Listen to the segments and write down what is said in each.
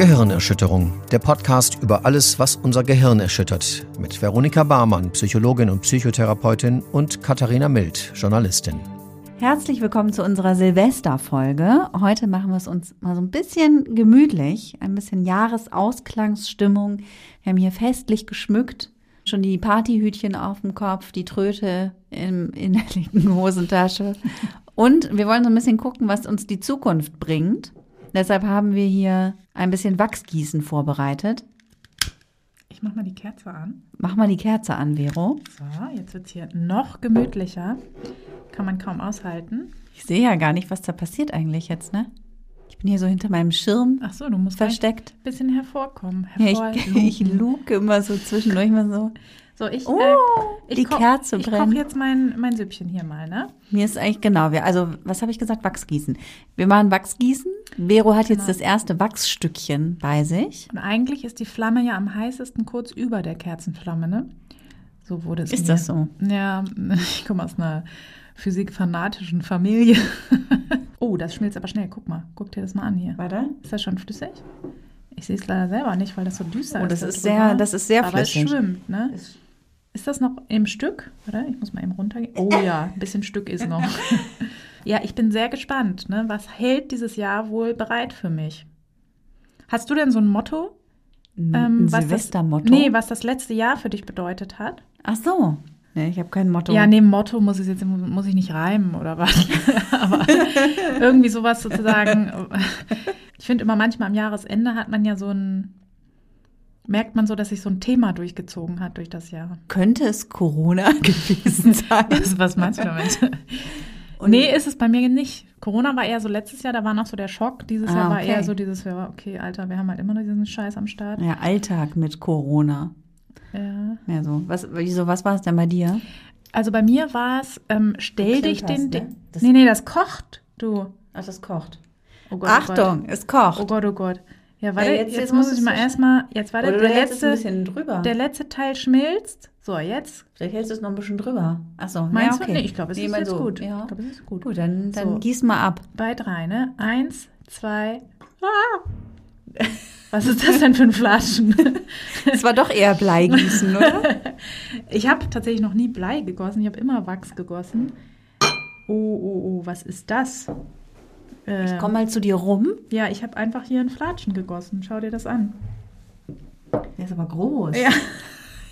Gehirnerschütterung, der Podcast über alles, was unser Gehirn erschüttert, mit Veronika Barmann, Psychologin und Psychotherapeutin und Katharina Mild, Journalistin. Herzlich willkommen zu unserer Silvesterfolge. Heute machen wir es uns mal so ein bisschen gemütlich, ein bisschen Jahresausklangsstimmung. Wir haben hier festlich geschmückt, schon die Partyhütchen auf dem Kopf, die Tröte im, in der linken Hosentasche. Und wir wollen so ein bisschen gucken, was uns die Zukunft bringt. Deshalb haben wir hier ein bisschen Wachsgießen vorbereitet. Ich mach mal die Kerze an. Mach mal die Kerze an, Vero. So, jetzt wird es hier noch gemütlicher. Kann man kaum aushalten. Ich sehe ja gar nicht, was da passiert eigentlich jetzt, ne? Ich bin hier so hinter meinem Schirm Ach so, du musst versteckt. ein bisschen hervorkommen. Ja, Hervorlugen. ich, ich luke immer so zwischendurch mal so. So, ich, Oh, äh, ich die Kerze Ich brennt. koche jetzt mein, mein Süppchen hier mal, ne? Mir ist eigentlich genau, wir, also was habe ich gesagt? Wachsgießen. Wir machen Wachsgießen. Vero hat jetzt Genau. das erste Wachsstückchen bei sich. Und eigentlich ist die Flamme ja am heißesten kurz über der Kerzenflamme, ne? So wurde es Ist mir. das so? Ja, ich komme aus einer physikfanatischen Familie. oh, das schmilzt aber schnell. Guck mal, guck dir das mal an hier. Warte. Ist das schon flüssig? Ich sehe es leider selber nicht, weil das so düster Oh, ist. das da ist sehr- das ist sehr Aber es flüssig. schwimmt, ne? Ist das noch im Stück? Oder? Ich muss mal eben runtergehen. Oh ja, ein bisschen Stück ist noch. ja, ich bin sehr gespannt. Ne? Was hält dieses Jahr wohl bereit für mich? Hast du denn so ein Motto? Ein ähm, das- Silvestermotto. Nee, was das letzte Jahr für dich bedeutet hat? Ach so. Nee, ich habe kein Motto. Ja, neben Motto muss ich jetzt muss ich nicht reimen oder was. Aber irgendwie sowas sozusagen. Ich finde immer manchmal am Jahresende hat man ja so ein merkt man so, dass sich so ein Thema durchgezogen hat durch das Jahr. Könnte es Corona gewesen sein? Was, was meinst du damit? Und- nee, ist es bei mir nicht. Corona war eher so letztes Jahr, da war noch so der Schock. Dieses Ah, Jahr war okay. eher so dieses, ja, okay, Alter, wir haben halt immer noch diesen Scheiß am Start. Ja, Alltag mit Corona. Ja. Ja, so. Was, wieso, was war es denn bei dir? Also bei mir war es, ähm, stell dich den. ne? Das- nee, nee, das kocht, du. Ach, das kocht. Oh Gott, Achtung, es Oh kocht. Gott, oh Gott. Oh Gott. Ja, warte, Ja, jetzt, jetzt- jetzt, muss ich mal erstmal, jetzt du der ein letzte, bisschen drüber. der letzte Teil schmilzt. So, jetzt. Vielleicht hältst du es noch ein bisschen drüber. Ach so, Meinst ja, du? okay. Nee, ich glaube, es Nee, ist jetzt so. gut. Ja. Ich glaube, es ist gut. Gut, dann, dann So. gieß mal ab. Bei drei, ne? Eins, zwei. Ah! Was ist das denn für ein Flaschen? Es war doch eher Bleigießen, oder? Ich habe tatsächlich noch nie Blei gegossen. Ich habe immer Wachs gegossen. Oh, oh, oh, was ist das? Äh, Ich komm mal zu dir rum. ja, ich habe einfach hier ein Flatschen gegossen. Schau dir das an. Der ist aber groß. Ja.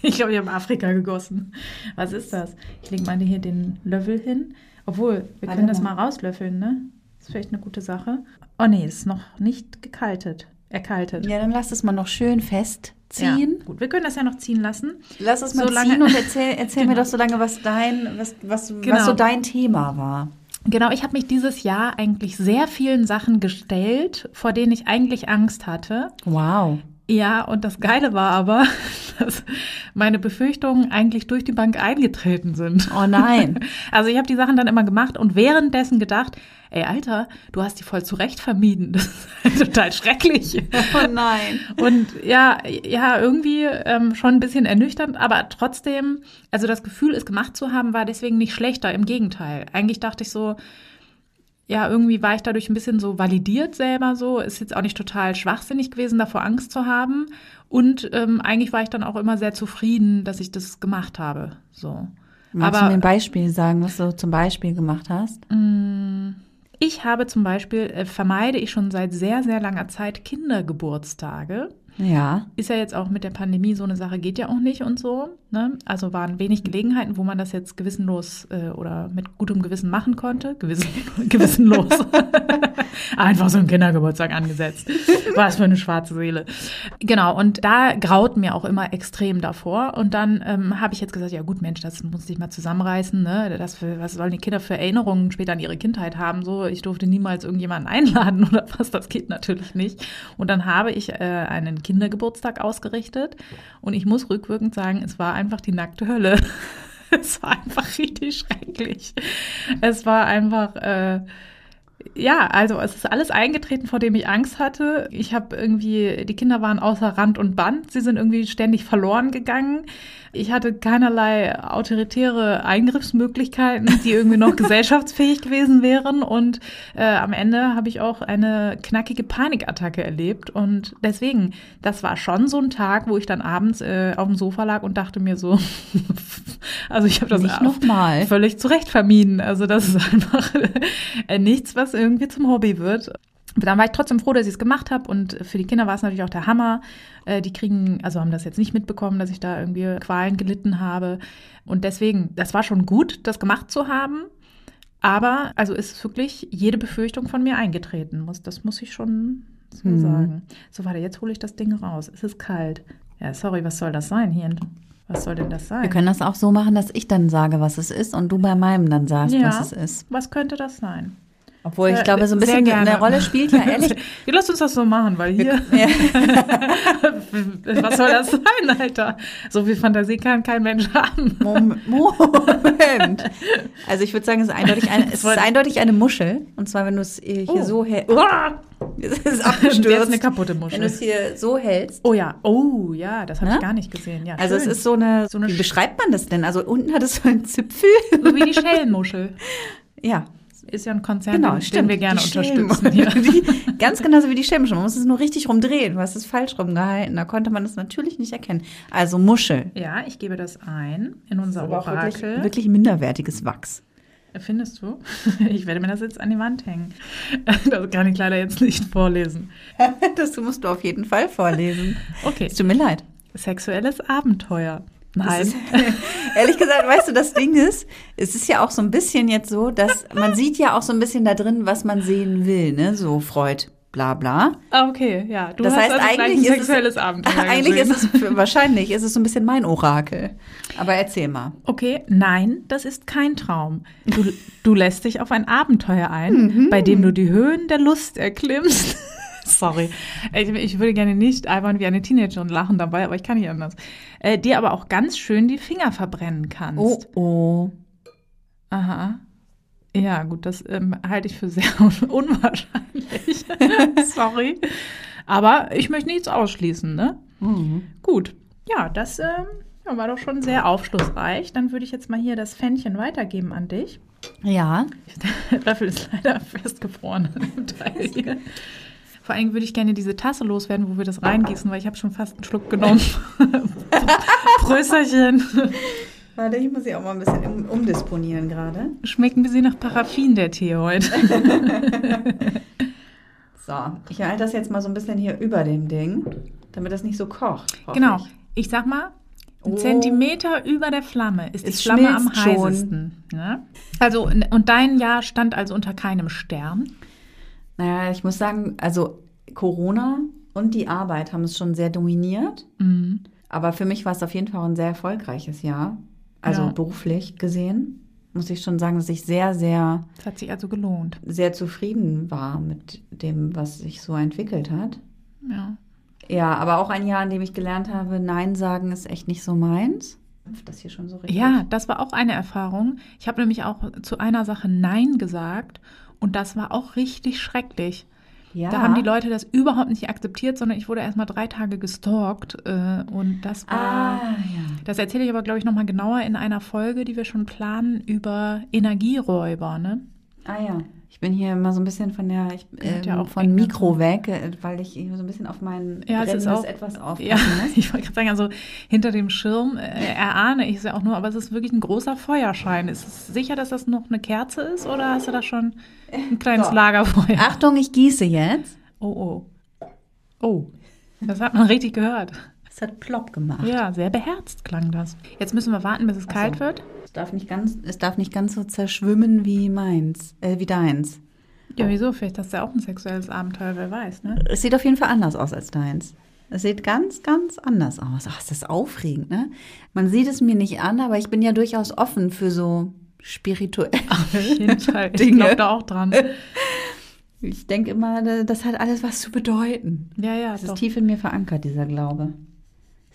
Ich glaube, ich habe Afrika gegossen. Was ist das? Ich lege mal hier den Löffel hin. Obwohl, wir Warte können das mal. mal rauslöffeln, ne? ist vielleicht eine gute Sache. Oh nee, ist noch nicht gekaltet. Erkaltet. Ja, dann lass es mal noch schön festziehen. Ja, gut, wir können das ja noch ziehen lassen. Lass es mal So lange- ziehen und erzähl, erzähl mir Genau. doch so lange, was dein, was, was, was Genau. so dein Thema war. Genau, ich habe mich dieses Jahr eigentlich sehr vielen Sachen gestellt, vor denen ich eigentlich Angst hatte. Wow. Ja, und das Geile war aber, dass meine Befürchtungen eigentlich durch die Bank eingetreten sind. Oh nein. Also ich habe die Sachen dann immer gemacht und währenddessen gedacht, ey Alter, du hast die voll zurecht vermieden. Das ist halt total schrecklich. Oh nein. Und ja, ja, irgendwie ähm, schon ein bisschen ernüchternd, aber trotzdem, also das Gefühl, es gemacht zu haben, war deswegen nicht schlechter. Im Gegenteil. Eigentlich dachte ich so, ja, irgendwie war ich dadurch ein bisschen so validiert selber so. Ist jetzt auch nicht total schwachsinnig gewesen, davor Angst zu haben. Und ähm, eigentlich war ich dann auch immer sehr zufrieden, dass ich das gemacht habe. So. Magst Aber- du mir ein Beispiel sagen, was du zum Beispiel gemacht hast? Ich habe zum Beispiel, äh, vermeide ich schon seit sehr, sehr langer Zeit Kindergeburtstage. Ja. Ist ja jetzt auch mit der Pandemie so eine Sache, geht ja auch nicht und so. Ne? Also waren wenig Gelegenheiten, wo man das jetzt gewissenlos äh, oder mit gutem Gewissen machen konnte. Gewissen, gewissenlos. Einfach so ein Kindergeburtstag angesetzt. Was für eine schwarze Seele. Genau, und da graut mir auch immer extrem davor. Und dann ähm, habe ich jetzt gesagt, ja gut, Mensch, das muss ich mal zusammenreißen. Ne? Das für, was sollen die Kinder für Erinnerungen später an ihre Kindheit haben? So, ich durfte niemals irgendjemanden einladen oder was, das geht natürlich nicht. Und dann habe ich äh, einen Kindergeburtstag ausgerichtet. Und ich muss rückwirkend sagen, es war einfach die nackte Hölle. es war einfach richtig schrecklich. Es war einfach, äh, Ja, also es ist alles eingetreten, vor dem ich Angst hatte. Ich habe irgendwie, die Kinder waren außer Rand und Band. Sie sind irgendwie ständig verloren gegangen. Ich hatte keinerlei autoritäre Eingriffsmöglichkeiten, die irgendwie noch gesellschaftsfähig gewesen wären. Und äh, am Ende habe ich auch eine knackige Panikattacke erlebt. Und deswegen, das war schon so ein Tag, wo ich dann abends äh, auf dem Sofa lag und dachte mir so, also ich habe das Nicht noch mal. völlig zurecht vermieden. Also das ist einfach äh, nichts, was irgendwie zum Hobby wird. Dann war ich trotzdem froh, dass ich es gemacht habe und für die Kinder war es natürlich auch der Hammer. Äh, die kriegen, also haben das jetzt nicht mitbekommen, dass ich da irgendwie Qualen gelitten habe. Und deswegen, das war schon gut, das gemacht zu haben. Aber also ist wirklich jede Befürchtung von mir eingetreten. Muss, das muss ich schon so Hm. sagen. So, warte, jetzt hole ich das Ding raus. Es ist kalt. Ja, sorry, was soll das sein hier? Was soll denn das sein? Wir können das auch so machen, dass ich dann sage, was es ist und du bei meinem dann sagst, Ja. was es ist. Was könnte das sein? Obwohl ich glaube, so ein bisschen eine Rolle spielt ja ehrlich. Ja, lass uns das so machen, weil hier. Was soll das sein, Alter? So viel Fantasie kann kein Mensch haben. Mom- Moment. Also ich würde sagen, es ist eindeutig eine, es ist eindeutig eine Muschel. Und zwar, wenn du es hier Oh. so hältst. Uah! Es ist Das ist abgestürzt. eine kaputte Wenn du Muschel. es hier so hältst. Oh ja, oh ja, das habe Ne? ich gar nicht gesehen. Ja, Also es schön. ist so eine, So eine wie Sch- beschreibt man das denn? Also unten hat es so einen Zipfel. so wie die Schellenmuschel. Ja, Ist ja ein Konzern, genau, den, stimmt. wir gerne Die unterstützen. Ja. die, ganz genauso wie die Schelmmuschel. Man muss es nur richtig rumdrehen. Du hast es falsch rumgehalten. Da konnte man es natürlich nicht erkennen. Also Muschel. ja, ich gebe das ein in unser auch wirklich, Orakel. wirklich minderwertiges Wachs. Findest du? Ich werde mir das jetzt an die Wand hängen. Das kann ich leider jetzt nicht vorlesen. das musst du auf jeden Fall vorlesen. Okay, Es tut mir leid. sexuelles Abenteuer. Nein. Ist, ehrlich gesagt, weißt du, das Ding ist, es ist ja auch so ein bisschen jetzt so, dass man sieht ja auch so ein bisschen da drin, was man sehen will, ne? So Freud, bla bla. Ah, okay, ja. Du das hast heißt, also eigentlich ein ist sexuelles es, Abenteuer eigentlich gesehen. ist es wahrscheinlich ist es so ein bisschen mein Orakel. Aber erzähl mal. Okay, nein, das ist kein Traum. Du, du lässt dich auf ein Abenteuer ein, Mhm. bei dem du die Höhen der Lust erklimmst. Sorry, ich, ich würde gerne nicht albern wie eine Teenagerin lachen dabei, aber ich kann nicht anders. Äh, dir aber auch ganz schön die Finger verbrennen kannst. Oh oh. Aha. Ja, gut, das ähm, halte ich für sehr un unwahrscheinlich. Sorry. Aber ich möchte nichts ausschließen, ne? Mhm. Gut. Ja, das ähm, war doch schon sehr aufschlussreich. Dann würde ich jetzt mal hier das Fännchen weitergeben an dich. Ja. Der Löffel ist leider festgefroren an dem Teil hier. Vor allem würde ich gerne diese Tasse loswerden, wo wir das reingießen, weil ich habe schon fast einen Schluck genommen. Prösterchen. Warte, ich muss sie auch mal ein bisschen um, umdisponieren gerade. Schmeckt ein bisschen nach Paraffin, der Tee heute. So, ich halte das jetzt mal so ein bisschen hier über dem Ding, damit das nicht so kocht. Genau. ich. Ich sag mal, ein Oh. Zentimeter über der Flamme ist die Es Flamme am heißesten. Ne? Also, und dein Jahr stand also unter keinem Stern. Naja, ich muss sagen, also Corona und die Arbeit haben es schon sehr dominiert. Mhm. Aber für mich war es auf jeden Fall ein sehr erfolgreiches Jahr. Also Ja. beruflich gesehen, muss ich schon sagen, dass ich sehr, sehr, Das hat sich also gelohnt. sehr zufrieden war mit dem, was sich so entwickelt hat. Ja. Ja, aber auch ein Jahr, in dem ich gelernt habe, Nein sagen ist echt nicht so meins. Das hier schon so richtig. Ja, das war auch eine Erfahrung. Ich habe nämlich auch zu einer Sache Nein gesagt und das war auch richtig schrecklich. ja. Da haben die Leute das überhaupt nicht akzeptiert, sondern ich wurde erst mal drei Tage gestalkt äh, und das war. Ah, ja. Das erzähle ich aber, glaube ich, nochmal genauer in einer Folge, die wir schon planen, über Energieräuber, ne? Ah ja. Ich bin hier immer so ein bisschen von der ich, ähm, ja auch von Mikro weg, äh, weil ich so ein bisschen auf mein Ja, es ist auch- etwas aufpassen Ja, muss. ich wollte gerade sagen, also hinter dem Schirm äh, erahne ich es ja auch nur, aber es ist wirklich ein großer Feuerschein. Ist es sicher, dass das noch eine Kerze ist oder hast du da schon ein kleines So. Lagerfeuer? Achtung, ich gieße jetzt. Oh, oh. Oh, das hat man richtig gehört. Es hat plopp gemacht. Ja, sehr beherzt klang das. Jetzt müssen wir warten, bis es Ach kalt so. wird. Es darf nicht ganz, es darf nicht ganz so zerschwimmen wie meins, äh, wie deins. Ja, wieso? Vielleicht hast du ja auch ein sexuelles Abenteuer, wer weiß, ne? Es sieht auf jeden Fall anders aus als deins. Es sieht ganz, ganz anders aus. Ach, ist das aufregend, ne? Man sieht es mir nicht an, aber ich bin ja durchaus offen für so spirituell. Auf jeden Fall. Ich glaube da auch dran. Ich denke immer, das hat alles was zu bedeuten. Ja, ja, Das ist doch. tief in mir verankert, dieser Glaube.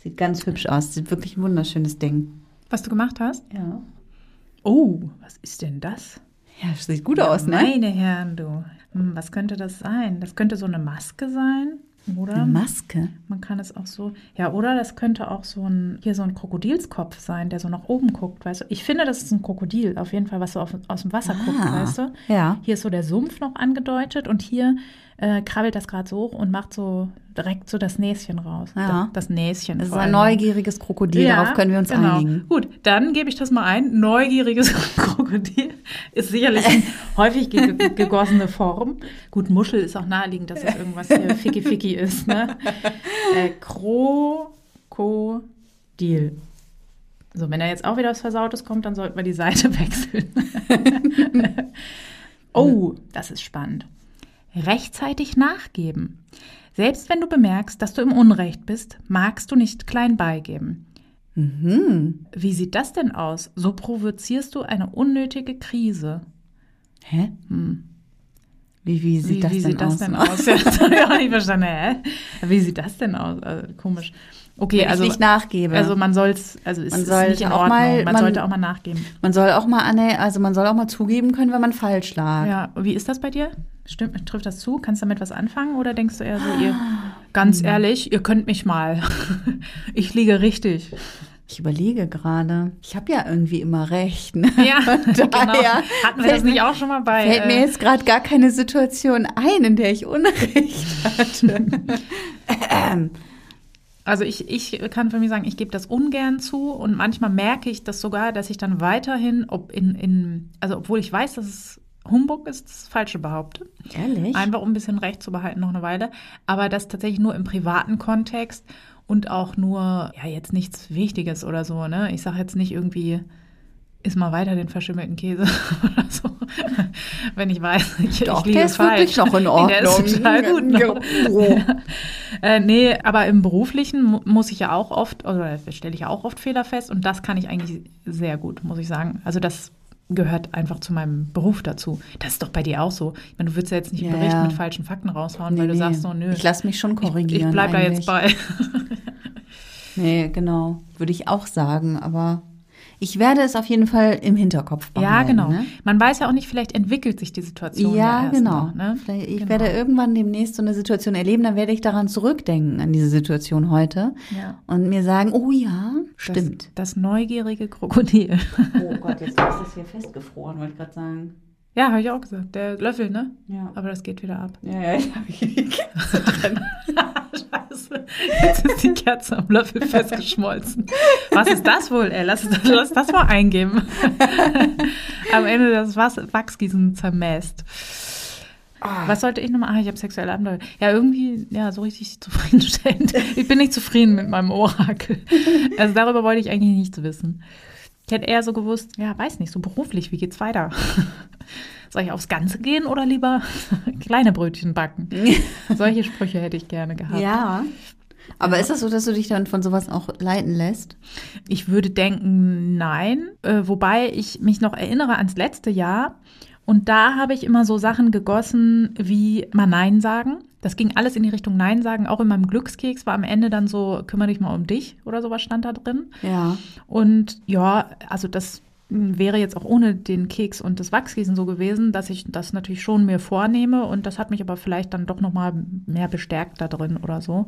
Sieht ganz hübsch aus. Sieht wirklich ein wunderschönes Ding. Was du gemacht hast? Ja. Oh, was ist denn das? Ja, sieht gut aus, ne? Meine Herren, du. Hm, was könnte das sein? Das könnte so eine Maske sein, oder? Eine Maske. Man kann es auch so, ja, oder das könnte auch so ein, hier so ein Krokodilskopf sein, der so nach oben guckt, weißt du. Ich finde, das ist ein Krokodil, auf jeden Fall, was so auf, aus dem Wasser guckt, Ah, weißt du. ja. Hier ist so der Sumpf noch angedeutet und hier äh, krabbelt das gerade so hoch und macht so direkt so das Näschen raus. Ja. Das, das Näschen. Das ist ein neugieriges Krokodil, darauf können wir uns genau. einigen. Gut, dann gebe ich das mal ein. Neugieriges Krokodil ist sicherlich eine häufig ge gegossene Form. Gut, Muschel ist auch naheliegend, dass das irgendwas hier ficky-ficky ist. Ne? Äh, Krokodil. So, wenn er jetzt auch wieder was Versautes kommt, dann sollten wir die Seite wechseln. oh, das ist spannend. Rechtzeitig nachgeben. Selbst wenn du bemerkst, dass du im Unrecht bist, magst du nicht klein beigeben. Mhm. Wie sieht das denn aus? So provozierst du eine unnötige Krise. Hä? Hm. Wie, wie sieht wie das, wie denn, sieht das aus? denn aus? Ja, das habe ich auch nicht verstanden. Hä? Wie sieht das denn aus? Also, komisch. Okay, Wenn also, ich nicht nachgebe. also man soll es, also es Man ist nicht in auch Ordnung. mal- man, man- sollte auch mal nachgeben. man soll auch mal anne also man soll auch mal zugeben können, wenn man falsch lag. Ja, wie ist das bei dir? Stimmt, trifft das zu? Kannst du damit was anfangen oder denkst du eher so, ihr, ganz Hm. ehrlich, ihr könnt mich mal. ich liege richtig. Ich überlege gerade. Ich habe ja irgendwie immer recht. Ne? Ja, genau. daher Hatten wir das nicht mir- auch schon mal bei? Fällt mir äh, jetzt gerade gar keine Situation ein, in der ich Unrecht hatte. Also ich, ich kann für mich sagen, ich gebe das ungern zu und manchmal merke ich das sogar, dass ich dann weiterhin, ob in, in also obwohl ich weiß, dass es Humbug ist, das Falsche behaupte. ehrlich? Einfach um ein bisschen Recht zu behalten noch eine Weile. Aber das tatsächlich nur im privaten Kontext und auch nur, ja, jetzt nichts Wichtiges oder so, ne? Ich sage jetzt nicht irgendwie, iss mal weiter den verschimmelten Käse oder so. Wenn ich weiß, ich, Doch, ich liege der ist falsch. wirklich noch in Nee, Der ist Ordnung. total gut noch. Ja. Äh, nee, aber im Beruflichen mu muss ich ja auch oft, oder stelle ich ja auch oft Fehler fest und das kann ich eigentlich sehr gut, muss ich sagen. Also das gehört einfach zu meinem Beruf dazu. Das ist doch bei dir auch so. Ich meine, du würdest ja jetzt nicht einen Ja, Bericht mit falschen Fakten raushauen, Nee, weil du nee. sagst so, nö. Ich lasse mich schon ich, korrigieren. ich bleib da jetzt eigentlich. bei. Nee, genau. Würde ich auch sagen, aber ich werde es auf jeden Fall im Hinterkopf behalten. ja, genau. Ne? Man weiß ja auch nicht, vielleicht entwickelt sich die Situation ja, Ja, erst genau. noch. Ne? Ich Genau. werde irgendwann demnächst so eine Situation erleben, dann werde ich daran zurückdenken, an diese Situation heute. Ja. Und mir sagen, oh ja, stimmt. Das, das neugierige Krokodil. Oh Gott, jetzt ist das hier festgefroren, wollte ich gerade sagen. Ja, habe ich auch gesagt. Der Löffel, ne? Ja. Aber das geht wieder ab. Ja, ja, ich habe hier Scheiße. Jetzt ist die Kerze am Löffel festgeschmolzen. Was ist das wohl, ey? Lass, lass das mal eingeben. Am Ende das Wachsgießen zermäßt. Was sollte ich nochmal? Ah, ich habe sexuelle Abenteuer. Ja, irgendwie, ja, so richtig zufriedenstellend. Ich bin nicht zufrieden mit meinem Orakel. Also darüber wollte ich eigentlich nichts wissen. Ich hätte eher so gewusst, ja, weiß nicht, so beruflich, wie geht's weiter? Soll ich aufs Ganze gehen oder lieber kleine Brötchen backen? Solche Sprüche hätte ich gerne gehabt. Ja. Aber ist das so, dass du dich dann von sowas auch leiten lässt? Ich würde denken, nein. Äh, wobei ich mich noch erinnere ans letzte Jahr. Und da habe ich immer so Sachen gegossen wie mal Nein sagen. Das ging alles in die Richtung Nein sagen. Auch in meinem Glückskeks war am Ende dann so, kümmere dich mal um dich oder sowas stand da drin. Ja. Und ja, also das wäre jetzt auch ohne den Keks und das Wachsgießen so gewesen, dass ich das natürlich schon mir vornehme und das hat mich aber vielleicht dann doch noch mal mehr bestärkt da drin oder so.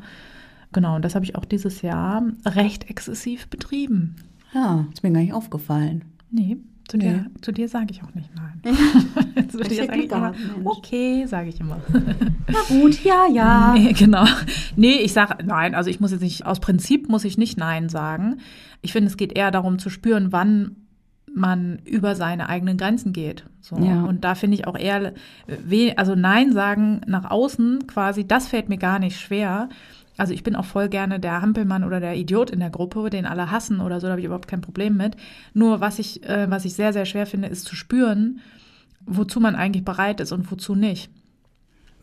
Genau, und das habe ich auch dieses Jahr recht exzessiv betrieben. Ja, ist mir gar nicht aufgefallen. Nee, zu Nee. dir, zu dir sage ich auch nicht nein. zu dir sage ich immer, okay, sage ich immer. Na gut, ja, ja. Nee, genau. Nee, ich sage nein. Also ich muss jetzt nicht, aus Prinzip muss ich nicht nein sagen. Ich finde, es geht eher darum zu spüren, wann man über seine eigenen Grenzen geht. So. Ja. Und da finde ich auch eher, also Nein sagen nach außen quasi, das fällt mir gar nicht schwer. Also ich bin auch voll gerne der Hampelmann oder der Idiot in der Gruppe, den alle hassen oder so, da habe ich überhaupt kein Problem mit. Nur was ich, äh, was ich sehr, sehr schwer finde, ist zu spüren, wozu man eigentlich bereit ist und wozu nicht.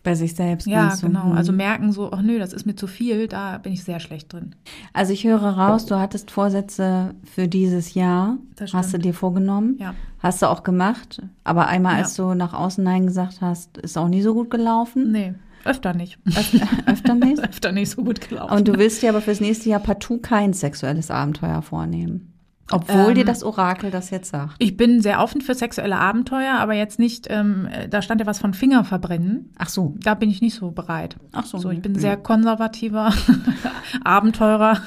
Bei sich selbst. Ja, genau. Also merken so, ach nö, das ist mir zu viel, da bin ich sehr schlecht drin. Also ich höre raus, du hattest Vorsätze für dieses Jahr. Hast du dir vorgenommen? Ja. Hast du auch gemacht. Aber einmal, Ja. als du nach außen Nein gesagt hast, ist auch nie so gut gelaufen. Nee, öfter nicht. Öfter, öfter nicht. öfter nicht so gut gelaufen. Und du willst dir aber fürs nächste Jahr partout kein sexuelles Abenteuer vornehmen. Obwohl Ähm, dir das Orakel das jetzt sagt. Ich bin sehr offen für sexuelle Abenteuer, aber jetzt nicht, ähm, da stand ja was von Finger verbrennen. Ach so. Da bin ich nicht so bereit. Ach so. So, ich bin ja. sehr konservativer Abenteurer.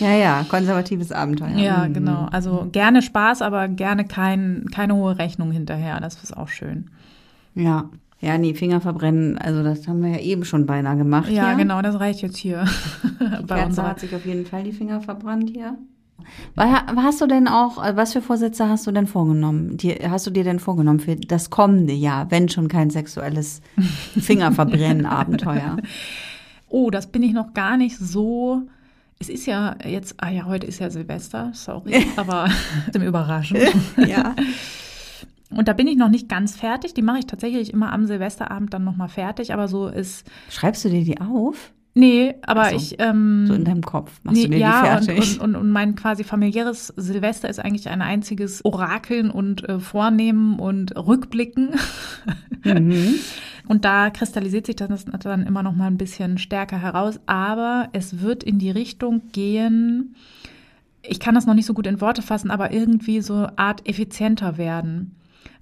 Ja, ja, konservatives Abenteuer. Ja, Mhm. genau. Also gerne Spaß, aber gerne kein, keine hohe Rechnung hinterher. Das ist auch schön. Ja. Ja, nee, Finger verbrennen, also das haben wir ja eben schon beinahe gemacht. Ja, hier. genau, das reicht jetzt hier. Die Bei Kerze unserer hat sich auf jeden Fall die Finger verbrannt hier. Was hast du denn auch, äh, was für Vorsätze hast du denn vorgenommen? Die, hast du dir denn vorgenommen für das kommende Jahr, wenn schon kein sexuelles Fingerverbrennen-Abenteuer? Oh, das bin ich noch gar nicht so. Es ist ja jetzt, ah ja, heute ist ja Silvester, sorry, aber zum Überraschen. ja. Und da bin ich noch nicht ganz fertig. Die mache ich tatsächlich immer am Silvesterabend dann nochmal fertig, aber so ist, Schreibst du dir die auf? Nee, aber so. ich, ähm, So in deinem Kopf machst nee, du dir ja, die und, fertig? und, und, und mein quasi familiäres Silvester ist eigentlich ein einziges Orakeln und äh, Vornehmen und Rückblicken. mhm. Und da kristallisiert sich das dann immer noch mal ein bisschen stärker heraus. Aber es wird in die Richtung gehen, ich kann das noch nicht so gut in Worte fassen, aber irgendwie so Art effizienter werden.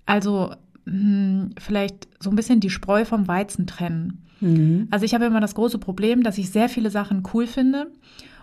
Also hm, vielleicht so ein bisschen die Spreu vom Weizen trennen. Mhm. Also ich habe immer das große Problem, dass ich sehr viele Sachen cool finde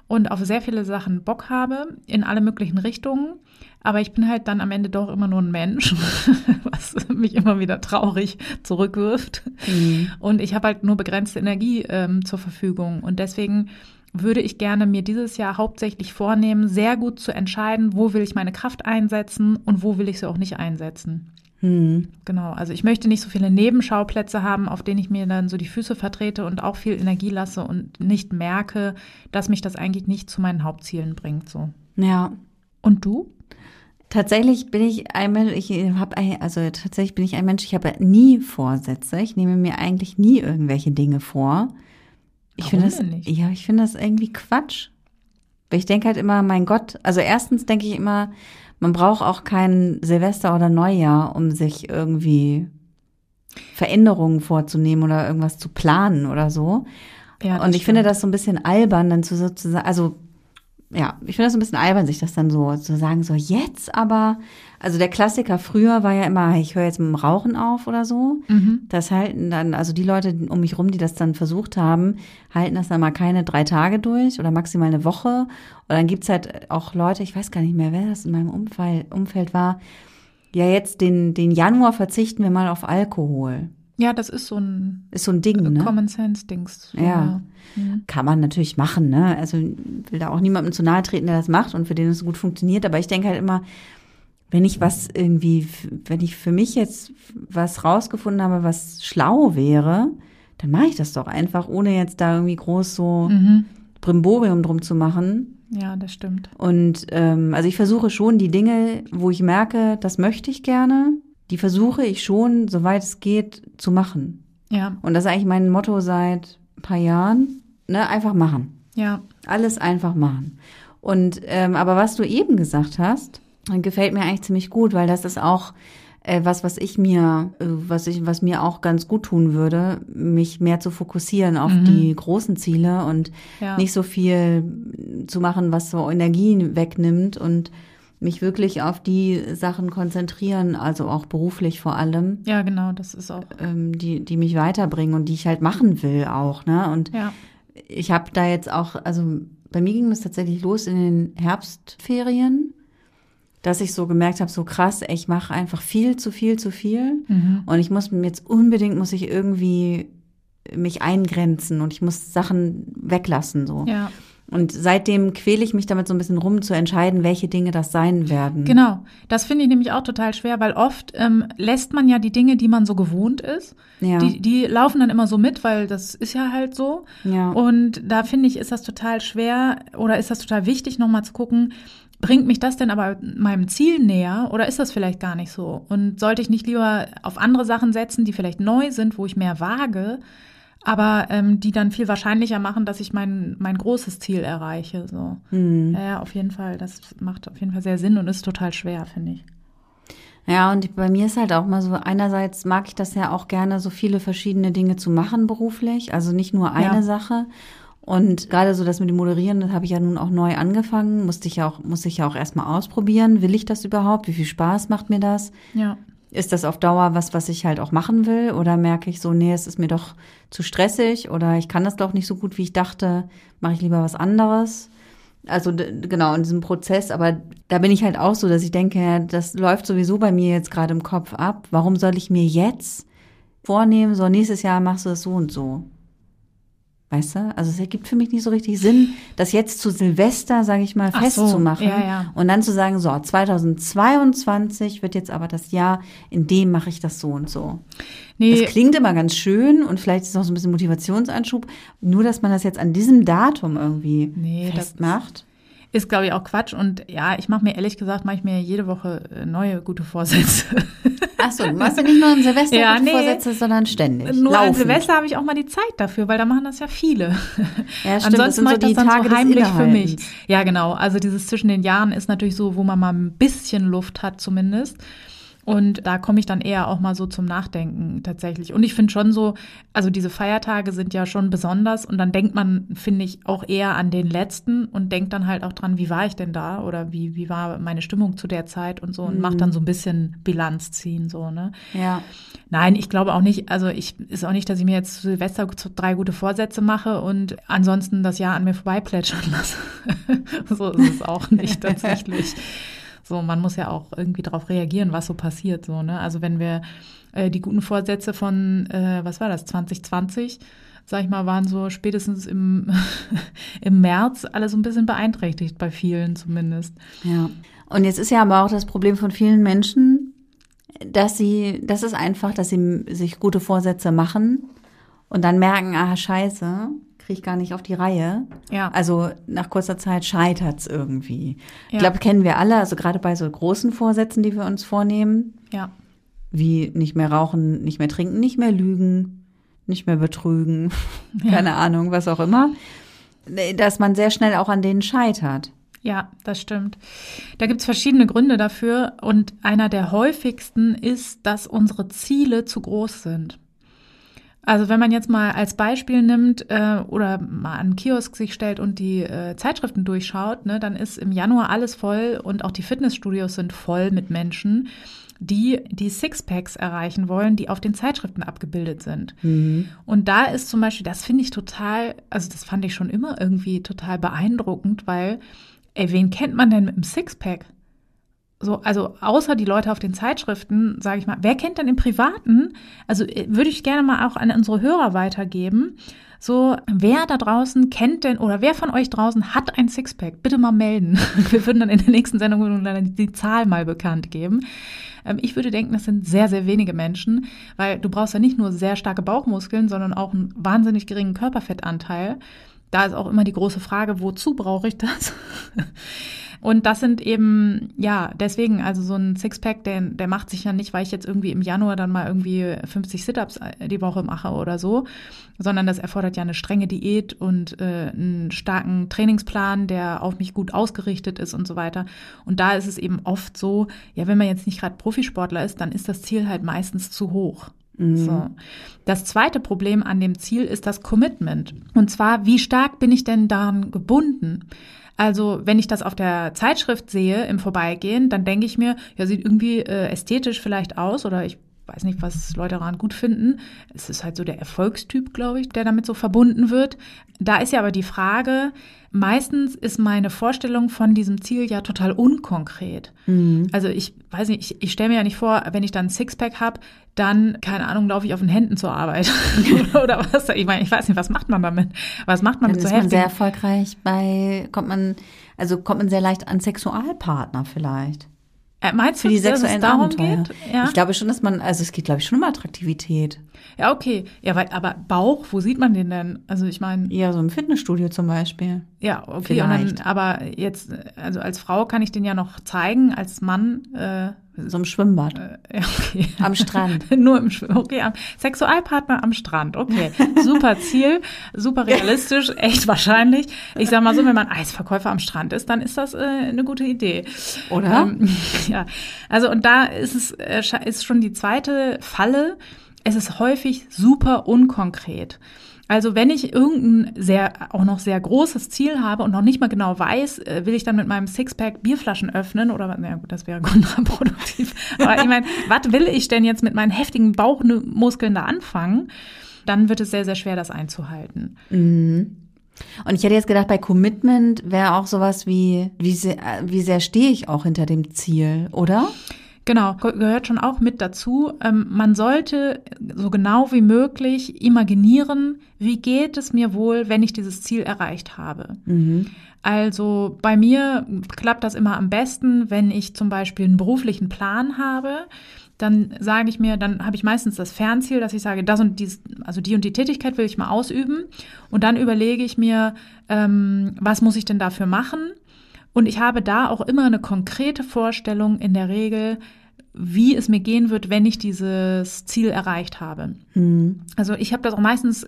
und auf sehr viele Sachen Bock habe, in alle möglichen Richtungen. Aber ich bin halt dann am Ende doch immer nur ein Mensch, was mich immer wieder traurig zurückwirft. Mhm. Und ich habe halt nur begrenzte Energie ähm, zur Verfügung. Und deswegen würde ich gerne mir dieses Jahr hauptsächlich vornehmen, sehr gut zu entscheiden, wo will ich meine Kraft einsetzen und wo will ich sie auch nicht einsetzen. Mhm. Genau, also ich möchte nicht so viele Nebenschauplätze haben, auf denen ich mir dann so die Füße vertrete und auch viel Energie lasse und nicht merke, dass mich das eigentlich nicht zu meinen Hauptzielen bringt. So. Ja. Und du? Tatsächlich bin ich ein Mensch, ich habe also tatsächlich bin ich ein Mensch, ich habe nie Vorsätze. Ich nehme mir eigentlich nie irgendwelche Dinge vor. Ich finde das, nicht? ja, ich finde das irgendwie Quatsch. Weil ich denke halt immer, mein Gott, also erstens denke ich immer, man braucht auch kein Silvester oder Neujahr, um sich irgendwie Veränderungen vorzunehmen oder irgendwas zu planen oder so. Ja, Und ich finde stimmt. das so ein bisschen albern, dann zu sozusagen, also ja, ich finde das so ein bisschen albern, sich das dann so zu sagen, so jetzt aber, also der Klassiker früher war ja immer, ich höre jetzt mit dem Rauchen auf oder so. Mhm. Das halten dann, also die Leute um mich rum, die das dann versucht haben, halten das dann mal keine drei Tage durch oder maximal eine Woche. Und dann gibt's halt auch Leute, ich weiß gar nicht mehr, wer das in meinem Umfeld, Umfeld war, ja jetzt den, den Januar verzichten wir mal auf Alkohol. Ja, das ist so ein Ist so ein Ding, ne? Common Sense-Dings. So, Ja. Mhm. Kann man natürlich machen, ne? Also will da auch niemandem zu nahe treten, der das macht und für den es gut funktioniert. Aber ich denke halt immer, wenn ich was irgendwie, wenn ich für mich jetzt was rausgefunden habe, was schlau wäre, dann mache ich das doch einfach, ohne jetzt da irgendwie groß so Mhm. Brimborium drum zu machen. Ja, das stimmt. Und ähm, also ich versuche schon die Dinge, wo ich merke, das möchte ich gerne, die versuche ich schon, soweit es geht, zu machen. Ja, Und das ist eigentlich mein Motto seit ein paar Jahren. Ne? Einfach machen. ja. Alles einfach machen. Und ähm, aber was du eben gesagt hast, gefällt mir eigentlich ziemlich gut, weil das ist auch äh, was, was ich mir, äh, was ich, was mir auch ganz gut tun würde, mich mehr zu fokussieren auf Mhm. die großen Ziele und Ja. nicht so viel zu machen, was so Energien wegnimmt und mich wirklich auf die Sachen konzentrieren, also auch beruflich vor allem, Ja, genau, das ist auch. ähm, die, die mich weiterbringen und die ich halt machen will auch, ne? Und Ja. ich habe da jetzt auch, also bei mir ging es tatsächlich los in den Herbstferien, dass ich so gemerkt habe, so krass, ey, ich mache einfach viel zu viel zu viel Mhm. und ich muss jetzt unbedingt muss ich irgendwie mich eingrenzen und ich muss Sachen weglassen so. Ja. Und seitdem quäle ich mich damit so ein bisschen rum zu entscheiden, welche Dinge das sein werden. Genau, das finde ich nämlich auch total schwer, weil oft ähm, lässt man ja die Dinge, die man so gewohnt ist, Ja. die, die laufen dann immer so mit, weil das ist ja halt so. Ja. Und da finde ich, ist das total schwer oder ist das total wichtig, nochmal zu gucken, bringt mich das denn aber meinem Ziel näher oder ist das vielleicht gar nicht so? Und sollte ich nicht lieber auf andere Sachen setzen, die vielleicht neu sind, wo ich mehr wage, aber ähm, die dann viel wahrscheinlicher machen, dass ich mein, mein großes Ziel erreiche. So. Hm. Ja, ja, auf jeden Fall. Das macht auf jeden Fall sehr Sinn und ist total schwer, finde ich. Ja, und bei mir ist halt auch mal so, einerseits mag ich das ja auch gerne, so viele verschiedene Dinge zu machen beruflich, also nicht nur eine Ja. Sache. Und gerade so das mit dem Moderieren, das habe ich ja nun auch neu angefangen, musste ich ja auch, musste ich ja auch erstmal ausprobieren. Will ich das überhaupt? Wie viel Spaß macht mir das? Ja. Ist das auf Dauer was, was ich halt auch machen will? Oder merke ich so, nee, es ist mir doch zu stressig oder ich kann das doch nicht so gut, wie ich dachte, mache ich lieber was anderes? Also genau, in diesem Prozess, aber da bin ich halt auch so, dass ich denke, das läuft sowieso bei mir jetzt gerade im Kopf ab. Warum soll ich mir jetzt vornehmen, so nächstes Jahr machst du es so und so? Weißt du? Also es ergibt für mich nicht so richtig Sinn, das jetzt zu Silvester, sage ich mal, Ach festzumachen so, ja, ja. und dann zu sagen, so 2022 wird jetzt aber das Jahr, in dem mache ich das so und so. Nee, Das klingt immer ganz schön und vielleicht ist es auch so ein bisschen Motivationsanschub, nur dass man das jetzt an diesem Datum irgendwie Nee, festmacht. Ist, glaube ich, auch Quatsch. Und ja, ich mache mir ehrlich gesagt, mache ich mir jede Woche äh, neue gute Vorsätze. Ach so, du machst ja nicht nur an Silvester Ja, gute nee. Vorsätze, sondern ständig. Nur an laufend. Silvester habe ich auch mal die Zeit dafür, weil da machen das ja viele. Ja, stimmt, Ansonsten mache so ich das die dann Tage so heimlich für mich. Ja, genau. Also dieses zwischen den Jahren ist natürlich so, wo man mal ein bisschen Luft hat zumindest. Und da komme ich dann eher auch mal so zum Nachdenken tatsächlich. Und ich finde schon so, also diese Feiertage sind ja schon besonders und dann denkt man, finde ich, auch eher an den letzten und denkt dann halt auch dran, wie war ich denn da oder wie, wie war meine Stimmung zu der Zeit und so und macht dann so ein bisschen Bilanz ziehen, so, ne? Ja. Nein, ich glaube auch nicht, also ich ist auch nicht, dass ich mir jetzt zu Silvester drei gute Vorsätze mache und ansonsten das Jahr an mir vorbeiplätschern lasse. so ist es auch nicht tatsächlich. So, man muss ja auch irgendwie darauf reagieren, was so passiert, so, ne? Also wenn wir äh, die guten Vorsätze von, äh, was war das, 2020, sag ich mal, waren so spätestens im, im März alle so ein bisschen beeinträchtigt, bei vielen zumindest. Ja. Und jetzt ist ja aber auch das Problem von vielen Menschen, dass sie, das ist einfach, dass sie sich gute Vorsätze machen und dann merken, ah, scheiße, kriege ich gar nicht auf die Reihe. Ja. Also nach kurzer Zeit scheitert's irgendwie. Ich Ja. glaube, kennen wir alle, also gerade bei so großen Vorsätzen, die wir uns vornehmen, Ja. wie nicht mehr rauchen, nicht mehr trinken, nicht mehr lügen, nicht mehr betrügen, keine Ahnung, was auch immer, dass man sehr schnell auch an denen scheitert. Ja, das stimmt. Da gibt's verschiedene Gründe dafür und einer der häufigsten ist, dass unsere Ziele zu groß sind. Also wenn man jetzt mal als Beispiel nimmt äh, oder mal an einen Kiosk sich stellt und die äh, Zeitschriften durchschaut, ne, dann ist im Januar alles voll und auch die Fitnessstudios sind voll mit Menschen, die die Sixpacks erreichen wollen, die auf den Zeitschriften abgebildet sind. Und da ist zum Beispiel, das finde ich total, also das fand ich schon immer irgendwie total beeindruckend, weil, ey, wen kennt man denn mit einem Sixpack? So, also außer die Leute auf den Zeitschriften, sage ich mal, wer kennt denn im Privaten? Also äh, würde ich gerne mal auch an unsere Hörer weitergeben. So, wer da draußen kennt denn oder wer von euch draußen hat ein Sixpack? Bitte mal melden. Wir würden dann in der nächsten Sendung leider die Zahl mal bekannt geben. Ähm, Ich würde denken, das sind sehr, sehr wenige Menschen, weil du brauchst ja nicht nur sehr starke Bauchmuskeln, sondern auch einen wahnsinnig geringen Körperfettanteil. Da ist auch immer die große Frage, wozu brauche ich das? Und das sind eben, ja, deswegen, also so ein Sixpack, der, der macht sich ja nicht, weil ich jetzt irgendwie im Januar dann mal irgendwie 50 Sit-Ups die Woche mache oder so, sondern das erfordert ja eine strenge Diät und äh, einen starken Trainingsplan, der auf mich gut ausgerichtet ist und so weiter. Und da ist es eben oft so, ja, wenn man jetzt nicht gerade Profisportler ist, dann ist das Ziel halt meistens zu hoch. So. Das zweite Problem an dem Ziel ist das Commitment. Und zwar, wie stark bin ich denn daran gebunden? Also, wenn ich das auf der Zeitschrift sehe im Vorbeigehen, dann denke ich mir, ja, sieht irgendwie äh, ästhetisch vielleicht aus oder ich weiß nicht, was Leute daran gut finden. Es ist halt so der Erfolgstyp, glaube ich, der damit so verbunden wird. Da ist ja aber die Frage, meistens ist meine Vorstellung von diesem Ziel ja total unkonkret. Also ich weiß nicht, ich, ich stelle mir ja nicht vor, wenn ich dann ein Sixpack habe, dann, keine Ahnung, laufe ich auf den Händen zur Arbeit. Oder was? Ich meine, ich weiß nicht, was macht man damit? Was macht man Dann mit ist so man sehr erfolgreich bei, kommt man, also kommt man sehr leicht an Sexualpartner vielleicht. Äh, meinst Für du, die dass es sexuellen darum Abenteuer. geht? Ja? Ich glaube schon, dass man, also es geht, glaube ich, schon um Attraktivität. ja, okay. Ja, weil, aber Bauch, wo sieht man den denn? Also ich meine, Ja, so im Fitnessstudio zum Beispiel. Ja, okay. Dann, aber jetzt, also als Frau kann ich den ja noch zeigen, als Mann, äh, So im Schwimmbad. ja, okay. Am Strand. Nur im Schwimmen. Okay, am Sexualpartner am Strand. Okay, super Ziel, super realistisch, echt wahrscheinlich. Ich sag mal so, wenn man Eisverkäufer am Strand ist, dann ist das äh, eine gute Idee. Oder? Ähm, ja, also und da ist es äh, ist schon die zweite Falle. Es ist häufig super unkonkret. Also wenn ich irgendein sehr, auch noch sehr großes Ziel habe und noch nicht mal genau weiß, äh, will ich dann mit meinem Sixpack Bierflaschen öffnen oder, na gut, das wäre kontraproduktiv. Aber ich meine, was will ich denn jetzt mit meinen heftigen Bauchmuskeln da anfangen? Dann wird es sehr, sehr schwer, das einzuhalten. Mhm. Und ich hätte jetzt gedacht, bei Commitment wäre auch sowas wie, wie sehr, wie sehr stehe ich auch hinter dem Ziel, oder? Genau, gehört schon auch mit dazu. Ähm, man sollte so genau wie möglich imaginieren, wie geht es mir wohl, wenn ich dieses Ziel erreicht habe. Mhm. Also bei mir klappt das immer am besten, wenn ich zum Beispiel einen beruflichen Plan habe. Dann sage ich mir, dann habe ich meistens das Fernziel, dass ich sage, das und dies, also die und die Tätigkeit will ich mal ausüben. Und dann überlege ich mir, ähm, was muss ich denn dafür machen? Und ich habe da auch immer eine konkrete Vorstellung in der Regel, wie es mir gehen wird, wenn ich dieses Ziel erreicht habe. Mhm. Also ich habe das auch meistens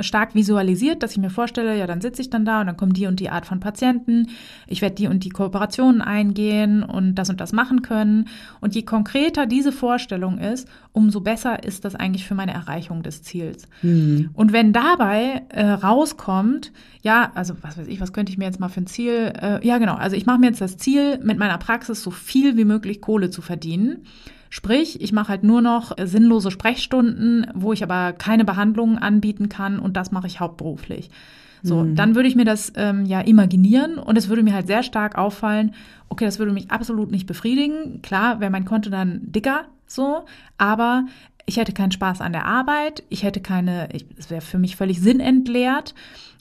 stark visualisiert, dass ich mir vorstelle, ja, dann sitze ich dann da und dann kommen die und die Art von Patienten, ich werde die und die Kooperationen eingehen und das und das machen können. Und je konkreter diese Vorstellung ist, umso besser ist das eigentlich für meine Erreichung des Ziels. Mhm. Und wenn dabei äh, rauskommt, ja, also was weiß ich, was könnte ich mir jetzt mal für ein Ziel, äh, ja genau, also ich mache mir jetzt das Ziel, mit meiner Praxis so viel wie möglich Kohle zu verdienen. Sprich, ich mache halt nur noch sinnlose Sprechstunden, wo ich aber keine Behandlungen anbieten kann und das mache ich hauptberuflich. So, mhm. dann würde ich mir das ähm, ja imaginieren und es würde mir halt sehr stark auffallen, okay, das würde mich absolut nicht befriedigen. Klar, wäre mein Konto dann dicker, so, aber ich hätte keinen Spaß an der Arbeit, ich hätte keine, es wäre für mich völlig sinnentleert.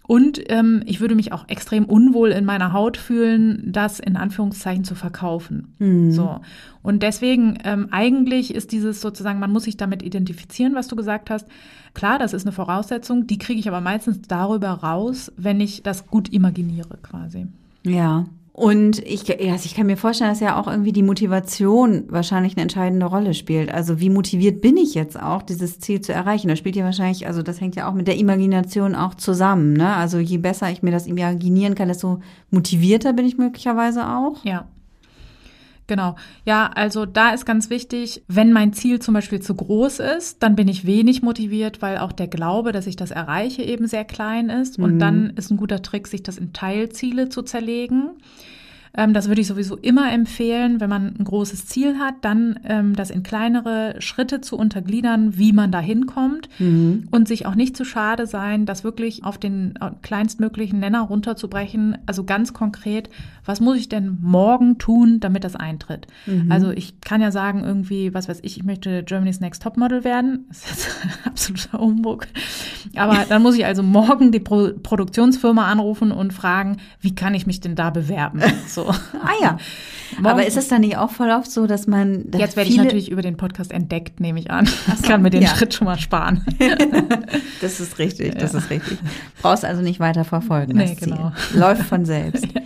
Und ähm, ich würde mich auch extrem unwohl in meiner Haut fühlen, das in Anführungszeichen zu verkaufen. Mhm. So. Und deswegen ähm, eigentlich ist dieses sozusagen, man muss sich damit identifizieren, was du gesagt hast. Klar, das ist eine Voraussetzung, die kriege ich aber meistens darüber raus, wenn ich das gut imaginiere quasi. Ja, und ich, also ich kann mir vorstellen, dass ja auch irgendwie die Motivation wahrscheinlich eine entscheidende Rolle spielt. Also wie motiviert bin ich jetzt auch, dieses Ziel zu erreichen? Das spielt ja wahrscheinlich, also das hängt ja auch mit der Imagination auch zusammen. Ne? Also je besser ich mir das imaginieren kann, desto motivierter bin ich möglicherweise auch. Ja. Genau. Ja, also da ist ganz wichtig, wenn mein Ziel zum Beispiel zu groß ist, dann bin ich wenig motiviert, weil auch der Glaube, dass ich das erreiche, eben sehr klein ist. Und mhm. dann ist ein guter Trick, sich das in Teilziele zu zerlegen. Ähm, das würde ich sowieso immer empfehlen, wenn man ein großes Ziel hat, dann ähm, das in kleinere Schritte zu untergliedern, wie man da hinkommt mhm. und sich auch nicht zu schade sein, das wirklich auf den kleinstmöglichen Nenner runterzubrechen. Also ganz konkret, was muss ich denn morgen tun, damit das eintritt? Mhm. Also ich kann ja sagen, irgendwie, was weiß ich, ich möchte Germany's Next Topmodel werden. Das ist jetzt absoluter Umbruch. Aber dann muss ich also morgen die Pro Produktionsfirma anrufen und fragen, wie kann ich mich denn da bewerben? So. So. Ah ja. Aber ist es dann nicht auch voll oft so, dass man. Dass Jetzt werde ich natürlich über den Podcast entdeckt, nehme ich an. Das so, kann mir den ja. Schritt schon mal sparen. das ist richtig, das ja. ist richtig. Brauchst also nicht weiter verfolgen. Nee, genau. Läuft von selbst. Ja.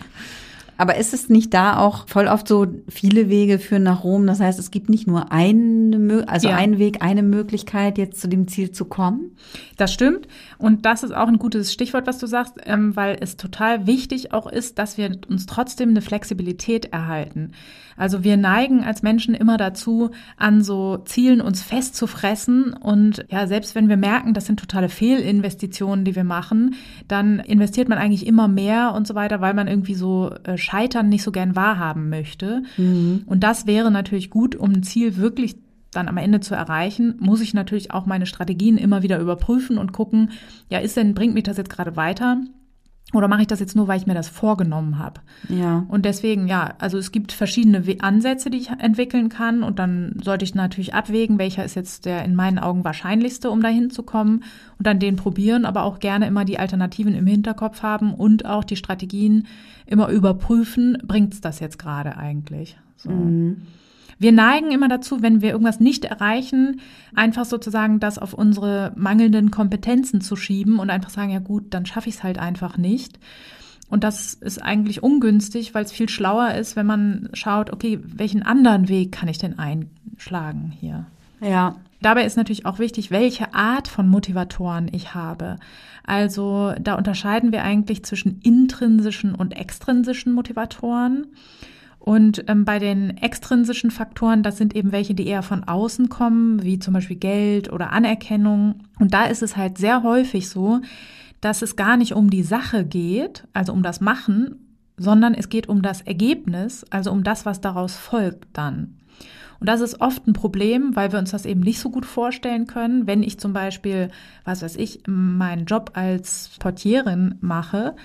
Aber ist es nicht da auch voll oft so, viele Wege führen nach Rom? Das heißt, es gibt nicht nur eine, also ja. einen Weg, eine Möglichkeit, jetzt zu dem Ziel zu kommen? Das stimmt. Und das ist auch ein gutes Stichwort, was du sagst, ähm, weil es total wichtig auch ist, dass wir uns trotzdem eine Flexibilität erhalten. Also wir neigen als Menschen immer dazu, an so Zielen uns festzufressen. Und ja, selbst wenn wir merken, das sind totale Fehlinvestitionen, die wir machen, dann investiert man eigentlich immer mehr und so weiter, weil man irgendwie so äh, Scheitern nicht so gern wahrhaben möchte. Mhm. Und das wäre natürlich gut, um ein Ziel wirklich dann am Ende zu erreichen, muss ich natürlich auch meine Strategien immer wieder überprüfen und gucken, ja, ist denn, bringt mich das jetzt gerade weiter? Oder mache ich das jetzt nur, weil ich mir das vorgenommen habe? Ja. Und deswegen, ja, also es gibt verschiedene Ansätze, die ich entwickeln kann. Und dann sollte ich natürlich abwägen, welcher ist jetzt der in meinen Augen wahrscheinlichste, um dahin zu kommen. Und dann den probieren, aber auch gerne immer die Alternativen im Hinterkopf haben und auch die Strategien immer überprüfen, bringt es das jetzt gerade eigentlich? So. Mhm. Wir neigen immer dazu, wenn wir irgendwas nicht erreichen, einfach sozusagen das auf unsere mangelnden Kompetenzen zu schieben und einfach sagen, ja gut, dann schaffe ich es halt einfach nicht. Und das ist eigentlich ungünstig, weil es viel schlauer ist, wenn man schaut, okay, welchen anderen Weg kann ich denn einschlagen hier? Ja. Dabei ist natürlich auch wichtig, welche Art von Motivatoren ich habe. Also da unterscheiden wir eigentlich zwischen intrinsischen und extrinsischen Motivatoren. Und ähm, bei den extrinsischen Faktoren, das sind eben welche, die eher von außen kommen, wie zum Beispiel Geld oder Anerkennung. Und da ist es halt sehr häufig so, dass es gar nicht um die Sache geht, also um das Machen, sondern es geht um das Ergebnis, also um das, was daraus folgt dann. Und das ist oft ein Problem, weil wir uns das eben nicht so gut vorstellen können. Wenn ich zum Beispiel, was weiß ich, meinen Job als Portierin mache,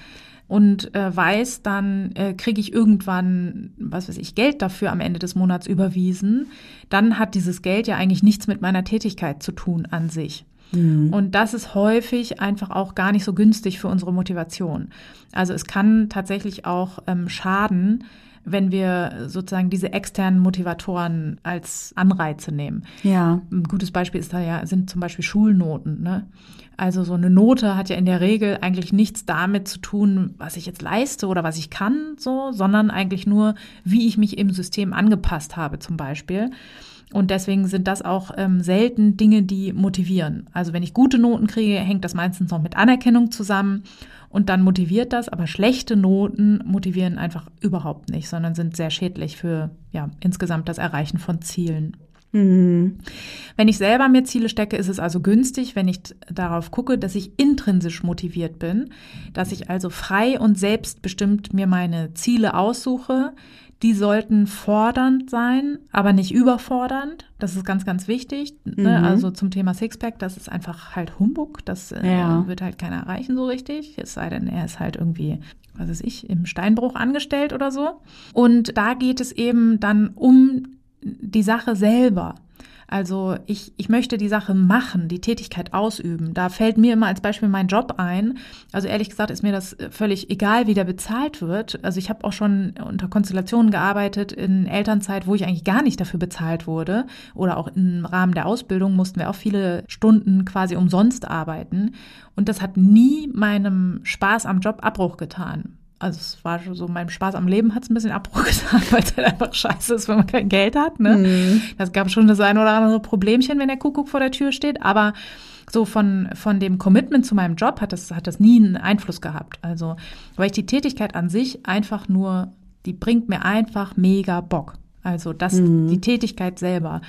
und äh, weiß, dann äh, kriege ich irgendwann, was weiß ich, Geld dafür am Ende des Monats überwiesen, dann hat dieses Geld ja eigentlich nichts mit meiner Tätigkeit zu tun an sich. Mhm. Und das ist häufig einfach auch gar nicht so günstig für unsere Motivation. Also es kann tatsächlich auch ähm, schaden, wenn wir sozusagen diese externen Motivatoren als Anreize nehmen. Ja. Ein gutes Beispiel ist da ja, sind zum Beispiel Schulnoten. Ne? Also so eine Note hat ja in der Regel eigentlich nichts damit zu tun, was ich jetzt leiste oder was ich kann, so, sondern eigentlich nur, wie ich mich im System angepasst habe, zum Beispiel. Und deswegen sind das auch ähm, selten Dinge, die motivieren. Also wenn ich gute Noten kriege, hängt das meistens noch mit Anerkennung zusammen und dann motiviert das, aber schlechte Noten motivieren einfach überhaupt nicht, sondern sind sehr schädlich für ja, insgesamt das Erreichen von Zielen. Mhm. Wenn ich selber mir Ziele stecke, ist es also günstig, wenn ich darauf gucke, dass ich intrinsisch motiviert bin, dass ich also frei und selbstbestimmt mir meine Ziele aussuche, die sollten fordernd sein, aber nicht überfordernd. Das ist ganz, ganz wichtig. Ne? Mhm. Also zum Thema Sixpack, das ist einfach halt Humbug. Das äh, ja. wird halt keiner erreichen so richtig. Es sei denn, er ist halt irgendwie, was weiß ich, im Steinbruch angestellt oder so. Und da geht es eben dann um die Sache selber. Also ich, ich möchte die Sache machen, die Tätigkeit ausüben. Da fällt mir immer als Beispiel mein Job ein. Also ehrlich gesagt ist mir das völlig egal, wie der bezahlt wird. Also ich habe auch schon unter Konstellationen gearbeitet in Elternzeit, wo ich eigentlich gar nicht dafür bezahlt wurde. Oder auch im Rahmen der Ausbildung mussten wir auch viele Stunden quasi umsonst arbeiten. Und das hat nie meinem Spaß am Job Abbruch getan also es war so, meinem Spaß am Leben hat es ein bisschen Abbruch getan, weil es halt einfach scheiße ist, wenn man kein Geld hat. Ne? Mhm. Das gab schon das eine oder andere Problemchen, wenn der Kuckuck vor der Tür steht, aber so von, von dem Commitment zu meinem Job hat das, hat das nie einen Einfluss gehabt. Also, weil ich die Tätigkeit an sich einfach nur, die bringt mir einfach mega Bock. Also das, mhm. die Tätigkeit selber.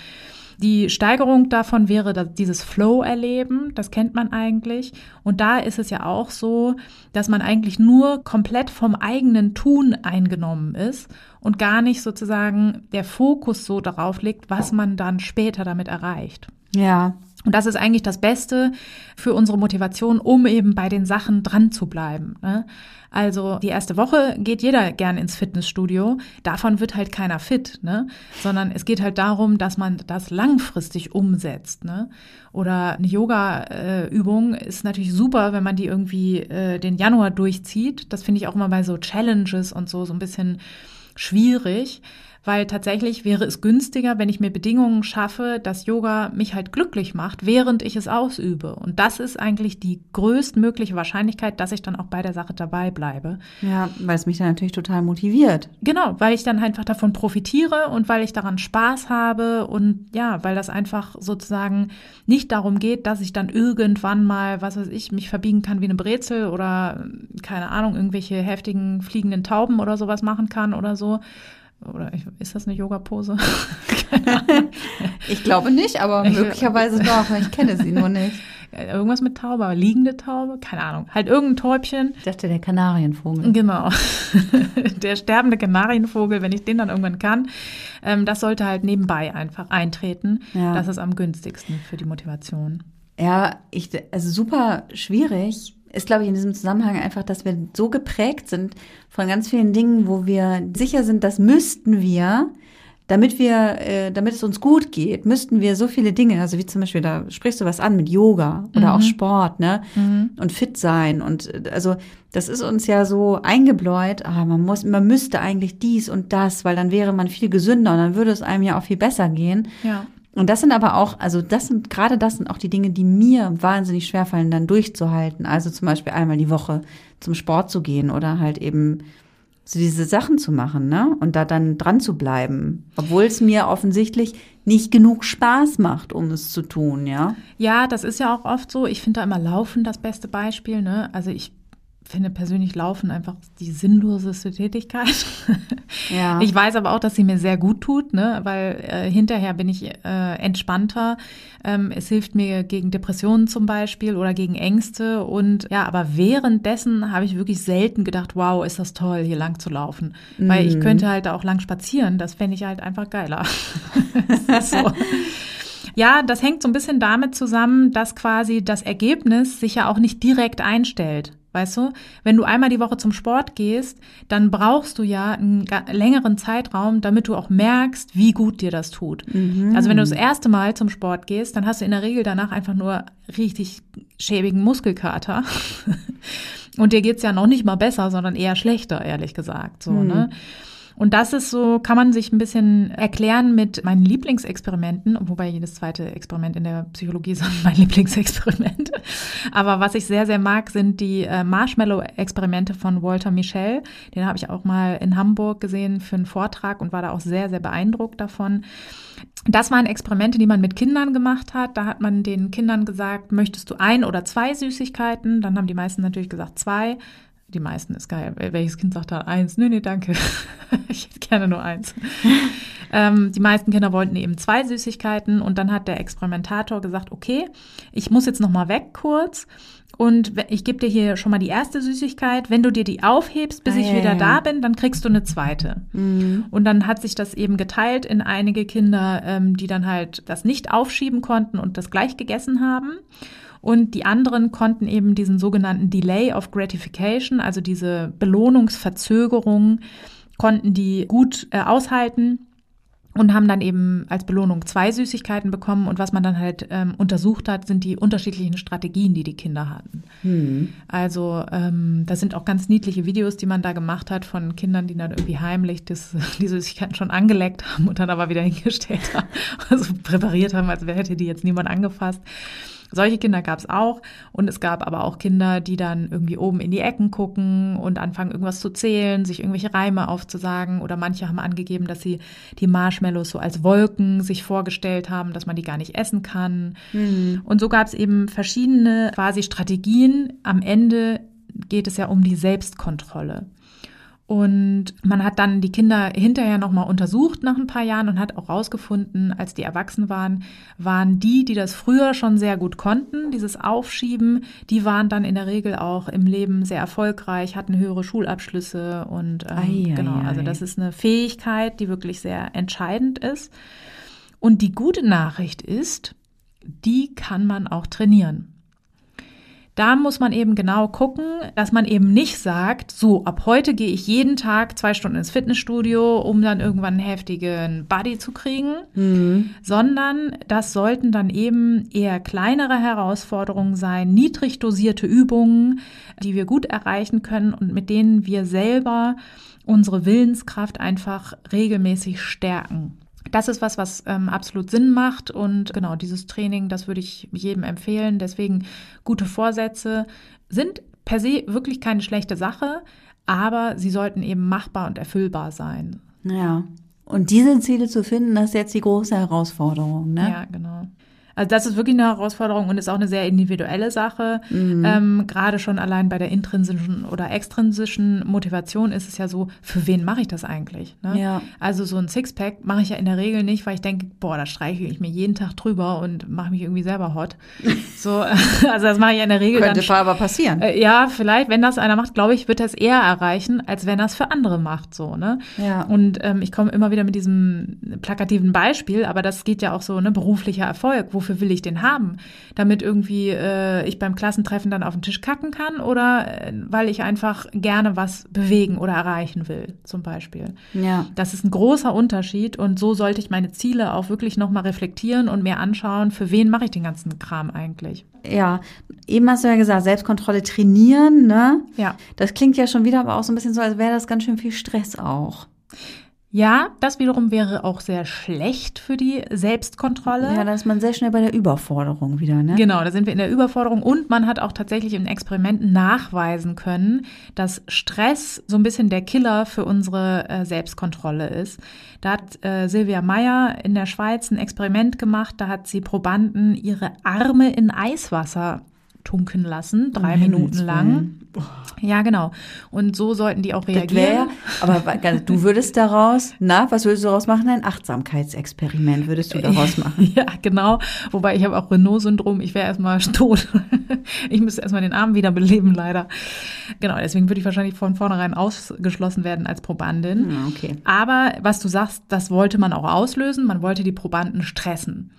Die Steigerung davon wäre dieses Flow-Erleben, das kennt man eigentlich. Und da ist es ja auch so, dass man eigentlich nur komplett vom eigenen Tun eingenommen ist und gar nicht sozusagen der Fokus so darauf liegt, was man dann später damit erreicht. Ja. Und das ist eigentlich das Beste für unsere Motivation, um eben bei den Sachen dran zu bleiben. Ne? Also die erste Woche geht jeder gern ins Fitnessstudio. Davon wird halt keiner fit, ne? Sondern es geht halt darum, dass man das langfristig umsetzt, ne? Oder eine Yoga-Übung ist natürlich super, wenn man die irgendwie äh, den Januar durchzieht. Das finde ich auch immer bei so Challenges und so so ein bisschen schwierig weil tatsächlich wäre es günstiger, wenn ich mir Bedingungen schaffe, dass Yoga mich halt glücklich macht, während ich es ausübe. Und das ist eigentlich die größtmögliche Wahrscheinlichkeit, dass ich dann auch bei der Sache dabei bleibe. Ja, weil es mich dann natürlich total motiviert. Genau, weil ich dann einfach davon profitiere und weil ich daran Spaß habe und ja, weil das einfach sozusagen nicht darum geht, dass ich dann irgendwann mal, was weiß ich, mich verbiegen kann wie eine Brezel oder keine Ahnung, irgendwelche heftigen fliegenden Tauben oder sowas machen kann oder so, oder ist das eine Yoga-Pose? ich glaube nicht, aber möglicherweise doch. Ich kenne sie nur nicht. Irgendwas mit Taube, liegende Taube, keine Ahnung. Halt irgendein Täubchen. Ich dachte, der Kanarienvogel. Genau. der sterbende Kanarienvogel, wenn ich den dann irgendwann kann. Ähm, das sollte halt nebenbei einfach eintreten. Ja. Das ist am günstigsten für die Motivation. Ja, ich, also super schwierig ist, glaube ich, in diesem Zusammenhang einfach, dass wir so geprägt sind von ganz vielen Dingen, wo wir sicher sind, das müssten wir, damit wir, äh, damit es uns gut geht, müssten wir so viele Dinge, also wie zum Beispiel, da sprichst du was an mit Yoga oder mhm. auch Sport, ne? Mhm. Und fit sein. Und äh, also das ist uns ja so eingebläut, ah, man muss, man müsste eigentlich dies und das, weil dann wäre man viel gesünder und dann würde es einem ja auch viel besser gehen. Ja. Und das sind aber auch, also das sind, gerade das sind auch die Dinge, die mir wahnsinnig schwerfallen, dann durchzuhalten. Also zum Beispiel einmal die Woche zum Sport zu gehen oder halt eben so diese Sachen zu machen, ne? Und da dann dran zu bleiben. Obwohl es mir offensichtlich nicht genug Spaß macht, um es zu tun, ja? Ja, das ist ja auch oft so. Ich finde da immer Laufen das beste Beispiel, ne? Also ich finde persönlich Laufen einfach die sinnloseste Tätigkeit. Ja. Ich weiß aber auch, dass sie mir sehr gut tut, ne? weil äh, hinterher bin ich äh, entspannter. Ähm, es hilft mir gegen Depressionen zum Beispiel oder gegen Ängste. Und ja, aber währenddessen habe ich wirklich selten gedacht, wow, ist das toll, hier lang zu laufen. Weil ich könnte halt auch lang spazieren. Das fände ich halt einfach geiler. so. Ja, das hängt so ein bisschen damit zusammen, dass quasi das Ergebnis sich ja auch nicht direkt einstellt. Weißt du, wenn du einmal die Woche zum Sport gehst, dann brauchst du ja einen längeren Zeitraum, damit du auch merkst, wie gut dir das tut. Mhm. Also wenn du das erste Mal zum Sport gehst, dann hast du in der Regel danach einfach nur richtig schäbigen Muskelkater. Und dir geht's ja noch nicht mal besser, sondern eher schlechter, ehrlich gesagt. So, ne? Und das ist so, kann man sich ein bisschen erklären mit meinen Lieblingsexperimenten, wobei jedes zweite Experiment in der Psychologie ist mein Lieblingsexperiment. Aber was ich sehr, sehr mag, sind die äh, Marshmallow-Experimente von Walter Michel. Den habe ich auch mal in Hamburg gesehen für einen Vortrag und war da auch sehr, sehr beeindruckt davon. Das waren Experimente, die man mit Kindern gemacht hat. Da hat man den Kindern gesagt, möchtest du ein oder zwei Süßigkeiten? Dann haben die meisten natürlich gesagt zwei. Die meisten ist geil. Welches Kind sagt da eins? Nee, nee, danke. ich hätte gerne nur eins. ähm, die meisten Kinder wollten eben zwei Süßigkeiten und dann hat der Experimentator gesagt, okay, ich muss jetzt noch mal weg kurz und ich gebe dir hier schon mal die erste Süßigkeit. Wenn du dir die aufhebst, bis Ah, ich ja, wieder ja. da bin, dann kriegst du eine zweite. Und dann hat sich das eben geteilt in einige Kinder, ähm, die dann halt das nicht aufschieben konnten und das gleich gegessen haben. Und die anderen konnten eben diesen sogenannten Delay of Gratification, also diese Belohnungsverzögerung, konnten die gut äh, aushalten und haben dann eben als Belohnung zwei Süßigkeiten bekommen. Und was man dann halt ähm, untersucht hat, sind die unterschiedlichen Strategien, die die Kinder hatten. Also ähm, das sind auch ganz niedliche Videos, die man da gemacht hat von Kindern, die dann irgendwie heimlich das, die Süßigkeiten schon angeleckt haben und dann aber wieder hingestellt haben, also präpariert haben, als hätte die jetzt niemand angefasst. Solche Kinder gab es auch und es gab aber auch Kinder, die dann irgendwie oben in die Ecken gucken und anfangen irgendwas zu zählen, sich irgendwelche Reime aufzusagen oder manche haben angegeben, dass sie die Marshmallows so als Wolken sich vorgestellt haben, dass man die gar nicht essen kann. Und so gab es eben verschiedene quasi Strategien. Am Ende geht es ja um die Selbstkontrolle. Und man hat dann die Kinder hinterher nochmal untersucht nach ein paar Jahren und hat auch rausgefunden, als die erwachsen waren, waren die, die das früher schon sehr gut konnten, dieses Aufschieben, die waren dann in der Regel auch im Leben sehr erfolgreich, hatten höhere Schulabschlüsse und ähm, Ei, genau, ei. also das ist eine Fähigkeit, die wirklich sehr entscheidend ist. Und die gute Nachricht ist, die kann man auch trainieren. Da muss man eben genau gucken, dass man eben nicht sagt, so, ab heute gehe ich jeden Tag zwei Stunden ins Fitnessstudio, um dann irgendwann einen heftigen Body zu kriegen, sondern das sollten dann eben eher kleinere Herausforderungen sein, niedrig dosierte Übungen, die wir gut erreichen können und mit denen wir selber unsere Willenskraft einfach regelmäßig stärken. Das ist was, was ähm, absolut Sinn macht und genau dieses Training, das würde ich jedem empfehlen. Deswegen gute Vorsätze sind per se wirklich keine schlechte Sache, aber sie sollten eben machbar und erfüllbar sein. Ja. Und diese Ziele zu finden, das ist jetzt die große Herausforderung, ne? Ja, genau. Also das ist wirklich eine Herausforderung und ist auch eine sehr individuelle Sache. Mhm. Ähm, gerade schon allein bei der intrinsischen oder extrinsischen Motivation ist es ja so, für wen mache ich das eigentlich? Ne? Ja. Also so ein Sixpack mache ich ja in der Regel nicht, weil ich denke, boah, da streiche ich mir jeden Tag drüber und mache mich irgendwie selber hot. So, also das mache ich ja in der Regel Könnte dann aber passieren. äh, Ja, vielleicht, wenn das einer macht, glaube ich, wird das eher erreichen, als wenn das für andere macht, so, ne? Ja. Und ähm, ich komme immer wieder mit diesem plakativen Beispiel, aber das geht ja auch so, ne, beruflicher Erfolg. Wofür will ich den haben? Damit irgendwie äh, ich beim Klassentreffen dann auf den Tisch kacken kann oder äh, weil ich einfach gerne was bewegen oder erreichen will, zum Beispiel. Ja. Das ist ein großer Unterschied und so sollte ich meine Ziele auch wirklich nochmal reflektieren und mir anschauen, für wen mache ich den ganzen Kram eigentlich. Ja, eben hast du ja gesagt, Selbstkontrolle trainieren, ne? Ja. Das klingt ja schon wieder aber auch so ein bisschen so, als wäre das ganz schön viel Stress auch. Ja, das wiederum wäre auch sehr schlecht für die Selbstkontrolle. Ja, da ist man sehr schnell bei der Überforderung wieder, ne? Genau, da sind wir in der Überforderung und man hat auch tatsächlich in Experimenten nachweisen können, dass Stress so ein bisschen der Killer für unsere äh, Selbstkontrolle ist. Da hat äh, Silvia Meyer in der Schweiz ein Experiment gemacht, da hat sie Probanden ihre Arme in Eiswasser tunken lassen, drei Um Minuten lang. Ja, genau. Und so sollten die auch reagieren. wär, aber du würdest daraus, na, was würdest du daraus machen? Ein Achtsamkeitsexperiment würdest du daraus machen. Ja, genau. Wobei ich habe auch Renault-Syndrom. Ich wäre erstmal tot. Ich müsste erstmal den Arm wiederbeleben, leider. Genau, deswegen würde ich wahrscheinlich von vornherein ausgeschlossen werden als Probandin. Ja, okay. Aber was du sagst, das wollte man auch auslösen. Man wollte die Probanden stressen.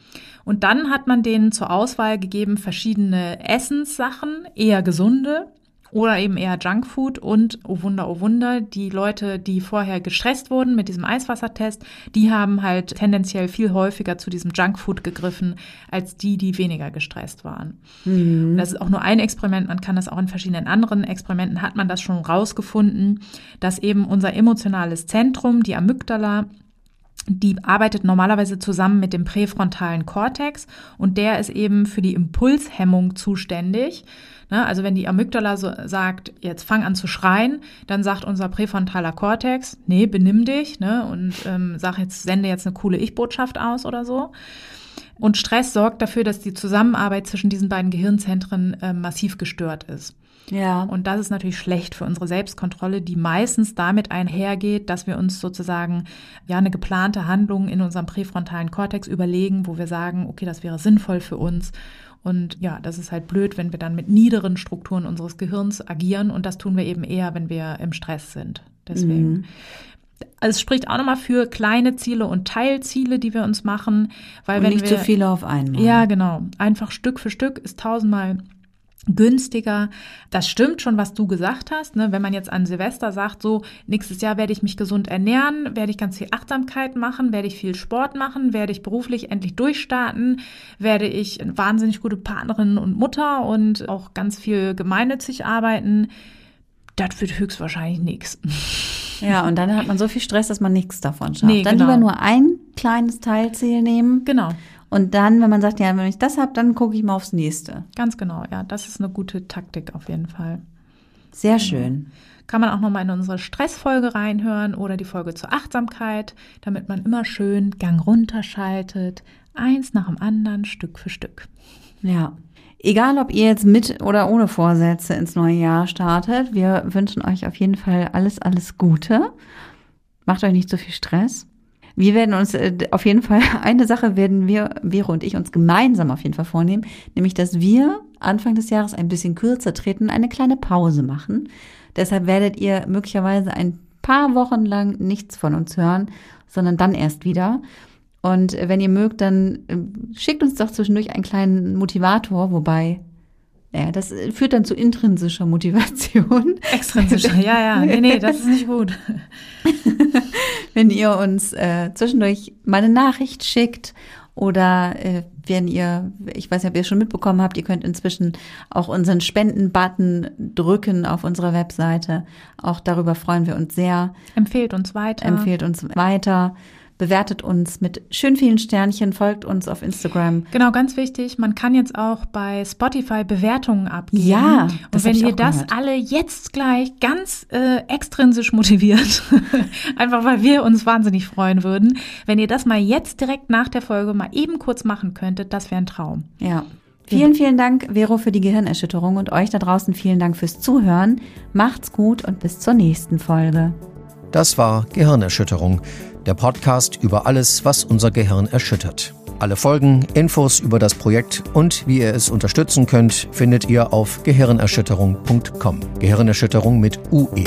Und dann hat man denen zur Auswahl gegeben verschiedene Essenssachen, eher gesunde oder eben eher Junkfood und, oh Wunder, oh Wunder, die Leute, die vorher gestresst wurden mit diesem Eiswassertest, die haben halt tendenziell viel häufiger zu diesem Junkfood gegriffen, als die, die weniger gestresst waren. Und Das ist auch nur ein Experiment, man kann das auch in verschiedenen anderen Experimenten, hat man das schon rausgefunden, dass eben unser emotionales Zentrum, die Amygdala, die arbeitet normalerweise zusammen mit dem präfrontalen Kortex und der ist eben für die Impulshemmung zuständig. Ne, Also wenn die Amygdala so sagt, jetzt fang an zu schreien, dann sagt unser präfrontaler Kortex, nee, benimm dich ne, und ähm, sag jetzt, sende jetzt eine coole Ich-Botschaft aus oder so. Und Stress sorgt dafür, dass die Zusammenarbeit zwischen diesen beiden Gehirnzentren äh, massiv gestört ist. Ja. Und das ist natürlich schlecht für unsere Selbstkontrolle, die meistens damit einhergeht, dass wir uns sozusagen ja eine geplante Handlung in unserem präfrontalen Kortex überlegen, wo wir sagen, okay, das wäre sinnvoll für uns. Und ja, das ist halt blöd, wenn wir dann mit niederen Strukturen unseres Gehirns agieren. Und das tun wir eben eher, wenn wir im Stress sind. Deswegen. Also es spricht auch nochmal für kleine Ziele und Teilziele, die wir uns machen, weil Und wenn nicht wir zu viele auf einmal. ja, genau. Einfach Stück für Stück ist tausendmal günstiger. Das stimmt schon, was du gesagt hast. Ne? Wenn man jetzt an Silvester sagt, so nächstes Jahr werde ich mich gesund ernähren, werde ich ganz viel Achtsamkeit machen, werde ich viel Sport machen, werde ich beruflich endlich durchstarten, werde ich eine wahnsinnig gute Partnerin und Mutter und auch ganz viel gemeinnützig arbeiten. Das wird höchstwahrscheinlich nichts. Ja, und dann hat man so viel Stress, dass man nichts davon schafft. Nee, dann genau. lieber nur ein kleines Teilziel nehmen. Genau, Und dann, wenn man sagt, ja, wenn ich das habe, dann gucke ich mal aufs nächste. ganz genau. Ja, das ist eine gute Taktik auf jeden Fall. Sehr schön. kann man auch nochmal in unsere Stressfolge reinhören oder die Folge zur Achtsamkeit, damit man immer schön Gang runterschaltet, eins nach dem anderen, Stück für Stück. Ja. Egal, ob ihr jetzt mit oder ohne Vorsätze ins neue Jahr startet, wir wünschen euch auf jeden Fall alles, alles Gute. Macht euch nicht so viel Stress. Wir werden uns äh, auf jeden Fall, eine Sache werden wir, Vero und ich, uns gemeinsam auf jeden Fall vornehmen, nämlich, dass wir Anfang des Jahres ein bisschen kürzer treten, eine kleine Pause machen. Deshalb werdet ihr möglicherweise ein paar Wochen lang nichts von uns hören, sondern dann erst wieder. Und äh, wenn ihr mögt, dann äh, schickt uns doch zwischendurch einen kleinen Motivator, wobei, ja, das äh, führt dann zu intrinsischer Motivation. Extrinsisch, ja, ja, nee, nee, das ist nicht gut. wenn ihr uns äh, zwischendurch mal eine Nachricht schickt oder äh, wenn ihr, ich weiß nicht, ob ihr es schon mitbekommen habt, ihr könnt inzwischen auch unseren Spenden-Button drücken auf unserer Webseite. Auch darüber freuen wir uns sehr. Empfehlt uns weiter. Empfehlt uns weiter, bewertet uns mit schön vielen Sternchen, folgt uns auf Instagram. Genau, ganz wichtig, man kann jetzt auch bei Spotify Bewertungen abgeben. Ja, und wenn ihr auch das gehört. alle jetzt gleich ganz äh, extrinsisch motiviert, einfach weil wir uns wahnsinnig freuen würden, wenn ihr das mal jetzt direkt nach der Folge mal eben kurz machen könntet, das wäre ein Traum. Ja. Vielen, vielen Dank, Vero, für die Gehirnerschütterung und euch da draußen vielen Dank fürs Zuhören. Macht's gut und bis zur nächsten Folge. Das war Gehirnerschütterung, der Podcast über alles, was unser Gehirn erschüttert. Alle Folgen, Infos über das Projekt und wie ihr es unterstützen könnt, findet ihr auf gehirnerschütterung.com. Gehirnerschütterung mit UE.